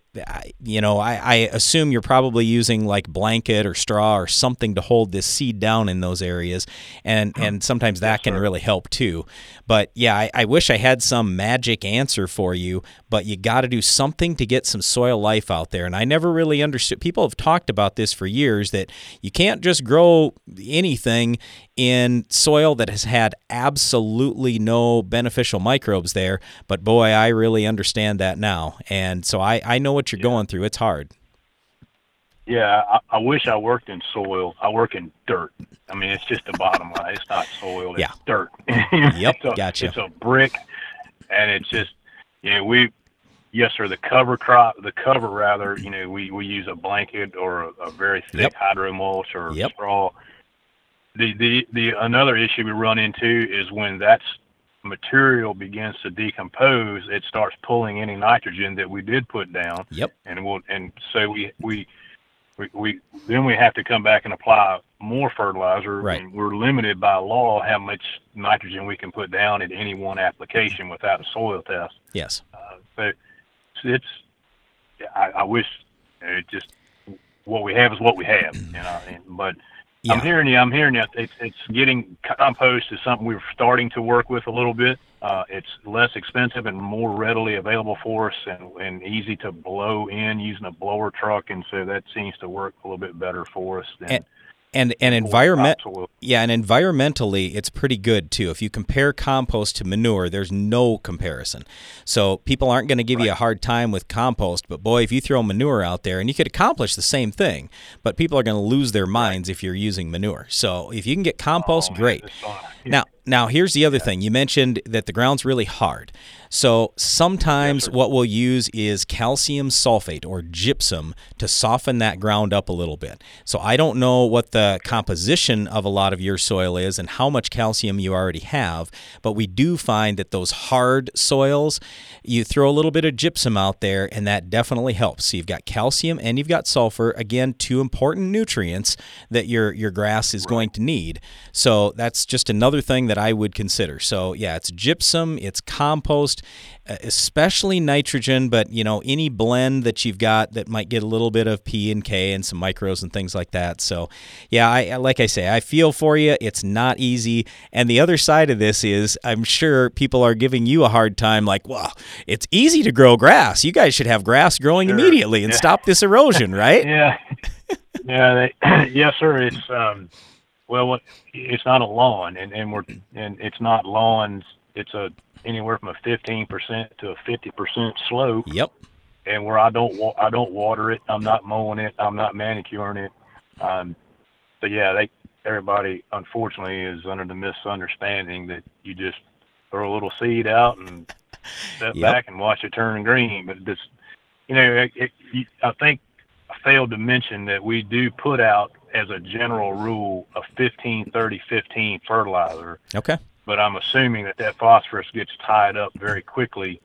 you know, I, I assume you're probably using like blanket or straw or something to hold this seed down in those areas. And, and sometimes that can really help too. But yeah, I, I wish I had some magic answer for you, but you got to do something to get some soil life out there. And I never really understood. People have talked about this for years that you can't just grow anything in soil that has had absolutely no beneficial microbes there. But boy, I really understand that now. And so I, I know what you're going through. It's hard. Yeah, I, I wish I worked in soil. I work in dirt. I mean, it's just the bottom line. It's not soil. It's Yeah. dirt. Yep, it's a, gotcha. It's a brick, and it's just, you know, we, yes, sir. The cover crop, the cover rather, you know, we we use a blanket or a, a very thick Yep. hydro mulch or Yep. straw. The the the another issue we run into is when that material begins to decompose, it starts pulling any nitrogen that we did put down. Yep. And we'll and so we we we, we then we have to come back and apply more fertilizer. Right. And we're limited by law how much nitrogen we can put down at any one application without a soil test. Yes. Uh, so it's I, I wish it just what we have is what we have, you know. And, but I'm hearing you. I'm hearing you. It's it's getting compost is something we're starting to work with a little bit. Uh, it's less expensive and more readily available for us, and, and easy to blow in using a blower truck, and so that seems to work a little bit better for us than And and and environment yeah and environmentally it's pretty good too. If you compare compost to manure there's no comparison. So people aren't going to give you a hard time with compost but boy if you throw manure out there and you could accomplish the same thing but people are going to lose their minds if you're using manure. So if you can get compost great. now now here's the other thing you mentioned that the ground's really hard so sometimes what we'll use is calcium sulfate or gypsum to soften that ground up a little bit. So I don't know what the composition of a lot of your soil is and how much calcium you already have, but we do find that those hard soils, you throw a little bit of gypsum out there and that definitely helps. So you've got calcium and you've got sulfur, again two important nutrients that your your grass is going to need. So that's just another thing that I would consider. So yeah, it's gypsum, it's compost, especially nitrogen, but you know any blend that you've got that might get a little bit of P and K and some micros and things like that. So yeah, I like I say, I feel for you. It's not easy, and the other side of this is I'm sure people are giving you a hard time. Like, well, it's easy to grow grass. You guys should have grass growing immediately and Yeah. stop this erosion, right? yeah, yeah, they, yes, sir. It's um, well, what- it's not a lawn, and and we're and it's not lawns. It's a anywhere from a fifteen percent to a fifty percent slope. Yep. And where I don't wa- I don't water it. I'm not mowing it. I'm not manicuring it. Um, so yeah, they everybody unfortunately is under the misunderstanding that you just throw a little seed out and step Yep. back and watch it turn green. But this, you know, it, it, I think I failed to mention that we do put out as a general rule a 15 30 15 fertilizer Okay. but I'm assuming that that phosphorus gets tied up very quickly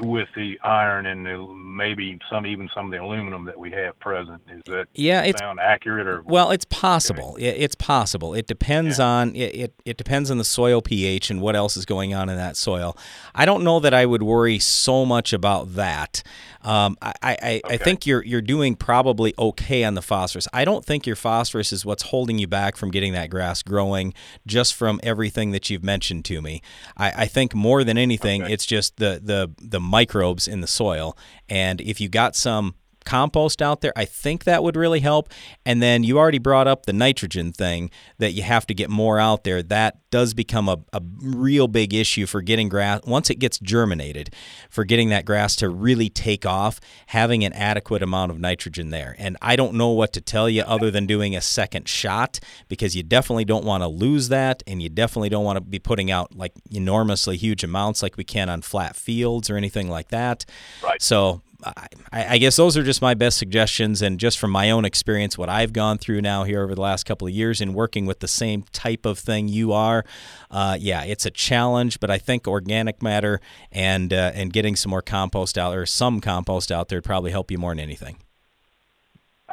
with the iron and the, maybe some even some of the aluminum that we have present. Is that Yeah, it's- sound accurate or Well, it's possible. It, it's possible. It depends on it, it. It depends on the soil pH and what else is going on in that soil. I don't know that I would worry so much about that. Um, I, I, I- I think you're you're doing probably okay on the phosphorus. I don't think your phosphorus is what's holding you back from getting that grass growing. Just from everything that you've mentioned to me, I, I think more than anything, it's just the the the microbes in the soil. And if you got some compost out there. I think that would really help. And then you already brought up the nitrogen thing that you have to get more out there. That does become a, a real big issue for getting grass once it gets germinated, for getting that grass to really take off, having an adequate amount of nitrogen there. And I don't know what to tell you other than doing a second shot because you definitely don't want to lose that and you definitely don't want to be putting out like enormously huge amounts like we can on flat fields or anything like that. Right. So I, I, guess those are just my best suggestions, and just from my own experience, what I've gone through now here over the last couple of years in working with the same type of thing you are. Uh, yeah, it's a challenge, but I think organic matter and uh, and getting some more compost out or some compost out there would probably help you more than anything.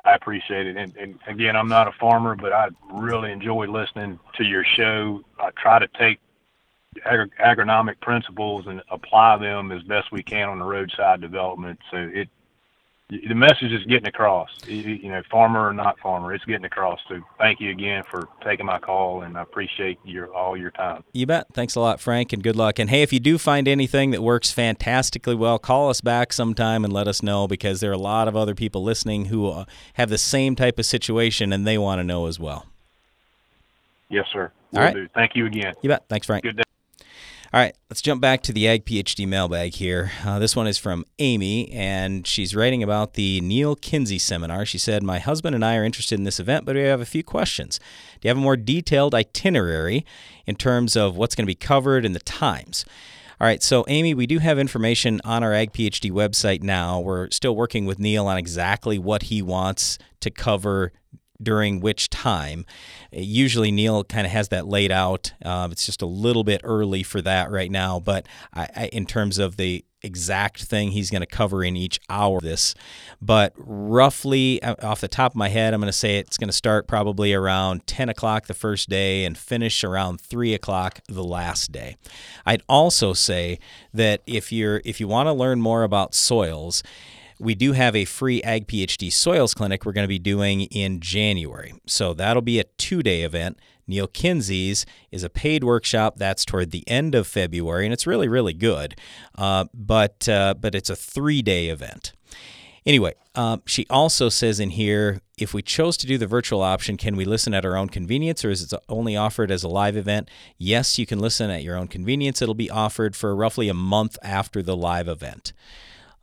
I appreciate it, and, and again, I'm not a farmer, but I really enjoy listening to your show. I try to take agri- agronomic principles and apply them as best we can on the roadside development. So it the message is getting across. You know, farmer or not farmer, it's getting across. So thank you again for taking my call, and I appreciate your all your time. You bet. Thanks a lot, Frank, and good luck. And hey, if you do find anything that works fantastically well, call us back sometime and let us know because there are a lot of other people listening who uh, have the same type of situation and they want to know as well. Yes, sir. All right. Thank you again. You bet. Thanks, Frank. Good day. All right, let's jump back to the Ag PhD mailbag here. Uh, this one is from Amy, and she's writing about the Neal Kinsey seminar. She said, My husband and I are interested in this event, but we have a few questions. Do you have a more detailed itinerary in terms of what's going to be covered and the times? All right, so Amy, we do have information on our Ag PhD website now. We're still working with Neal on exactly what he wants to cover during which time. Usually, Neal kind of has that laid out. Uh, it's just a little bit early for that right now, but I, I, in terms of the exact thing he's going to cover in each hour of this. But roughly, uh, off the top of my head, I'm going to say it's going to start probably around 10 o'clock the first day and finish around 3 o'clock the last day. I'd also say that if you're if you want to learn more about soils, we do have a free Ag PhD Soils Clinic we're going to be doing in January. So that'll be a two day event. Neal Kinsey's is a paid workshop that's toward the end of February, and it's really, really good. Uh, but uh, but it's a three day event. Anyway, um, she also says in here if we chose to do the virtual option, can we listen at our own convenience or is it only offered as a live event? Yes, you can listen at your own convenience. It'll be offered for roughly a month after the live event.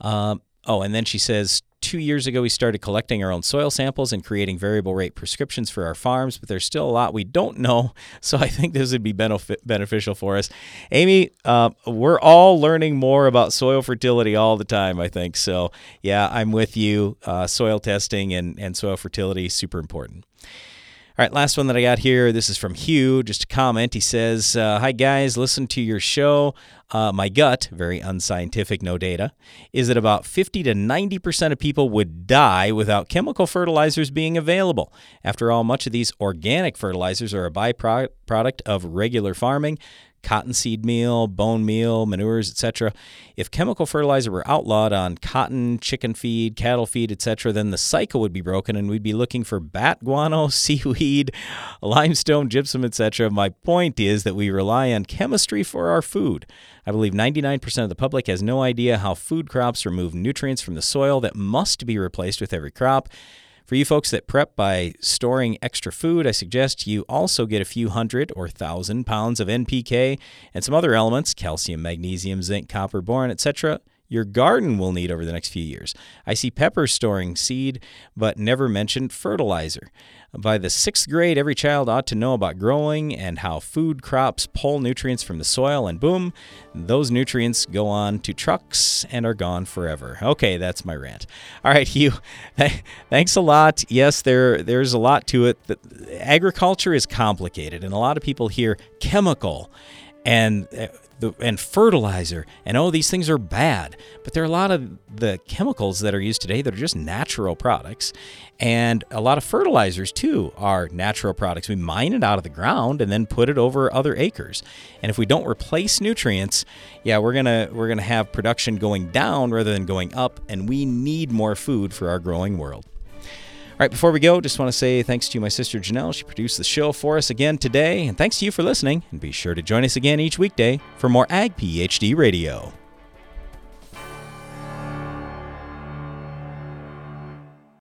Um, Oh, and then she says, two years ago, we started collecting our own soil samples and creating variable rate prescriptions for our farms, but there's still a lot we don't know. So I think this would be benefit, beneficial for us. Amy, uh, we're all learning more about soil fertility all the time, I think. So, yeah, I'm with you. Uh, soil testing and, and soil fertility, super important. All right, last one that I got here. This is from Hugh. Just a comment. He says, uh, "Hi guys, listen to your show. Uh, my gut, very unscientific, no data, is that about 50 to 90 percent of people would die without chemical fertilizers being available. After all, much of these organic fertilizers are a byproduct of regular farming." Cottonseed meal, bone meal, manures, etc. If chemical fertilizer were outlawed on cotton, chicken feed, cattle feed, etc., then the cycle would be broken and we'd be looking for bat guano, seaweed, limestone, gypsum, etc. My point is that we rely on chemistry for our food. I believe 99% of the public has no idea how food crops remove nutrients from the soil that must be replaced with every crop. For you folks that prep by storing extra food, I suggest you also get a few hundred or thousand pounds of NPK and some other elements calcium, magnesium, zinc, copper, boron, etc your garden will need over the next few years. I see peppers storing seed, but never mentioned fertilizer. By the sixth grade, every child ought to know about growing and how food crops pull nutrients from the soil, and boom, those nutrients go on to trucks and are gone forever. Okay, that's my rant. All right, Hugh, thanks a lot. Yes, there there's a lot to it. Agriculture is complicated, and a lot of people hear chemical and uh, the, and fertilizer and oh these things are bad. But there are a lot of the chemicals that are used today that are just natural products. And a lot of fertilizers too are natural products. We mine it out of the ground and then put it over other acres. And if we don't replace nutrients yeah we're gonna we're gonna have production going down rather than going up. And we need more food for our growing world right, before we go, just want to say thanks to my sister Janelle. She produced the show for us again today. And thanks to you for listening. And be sure to join us again each weekday for more Ag PhD Radio.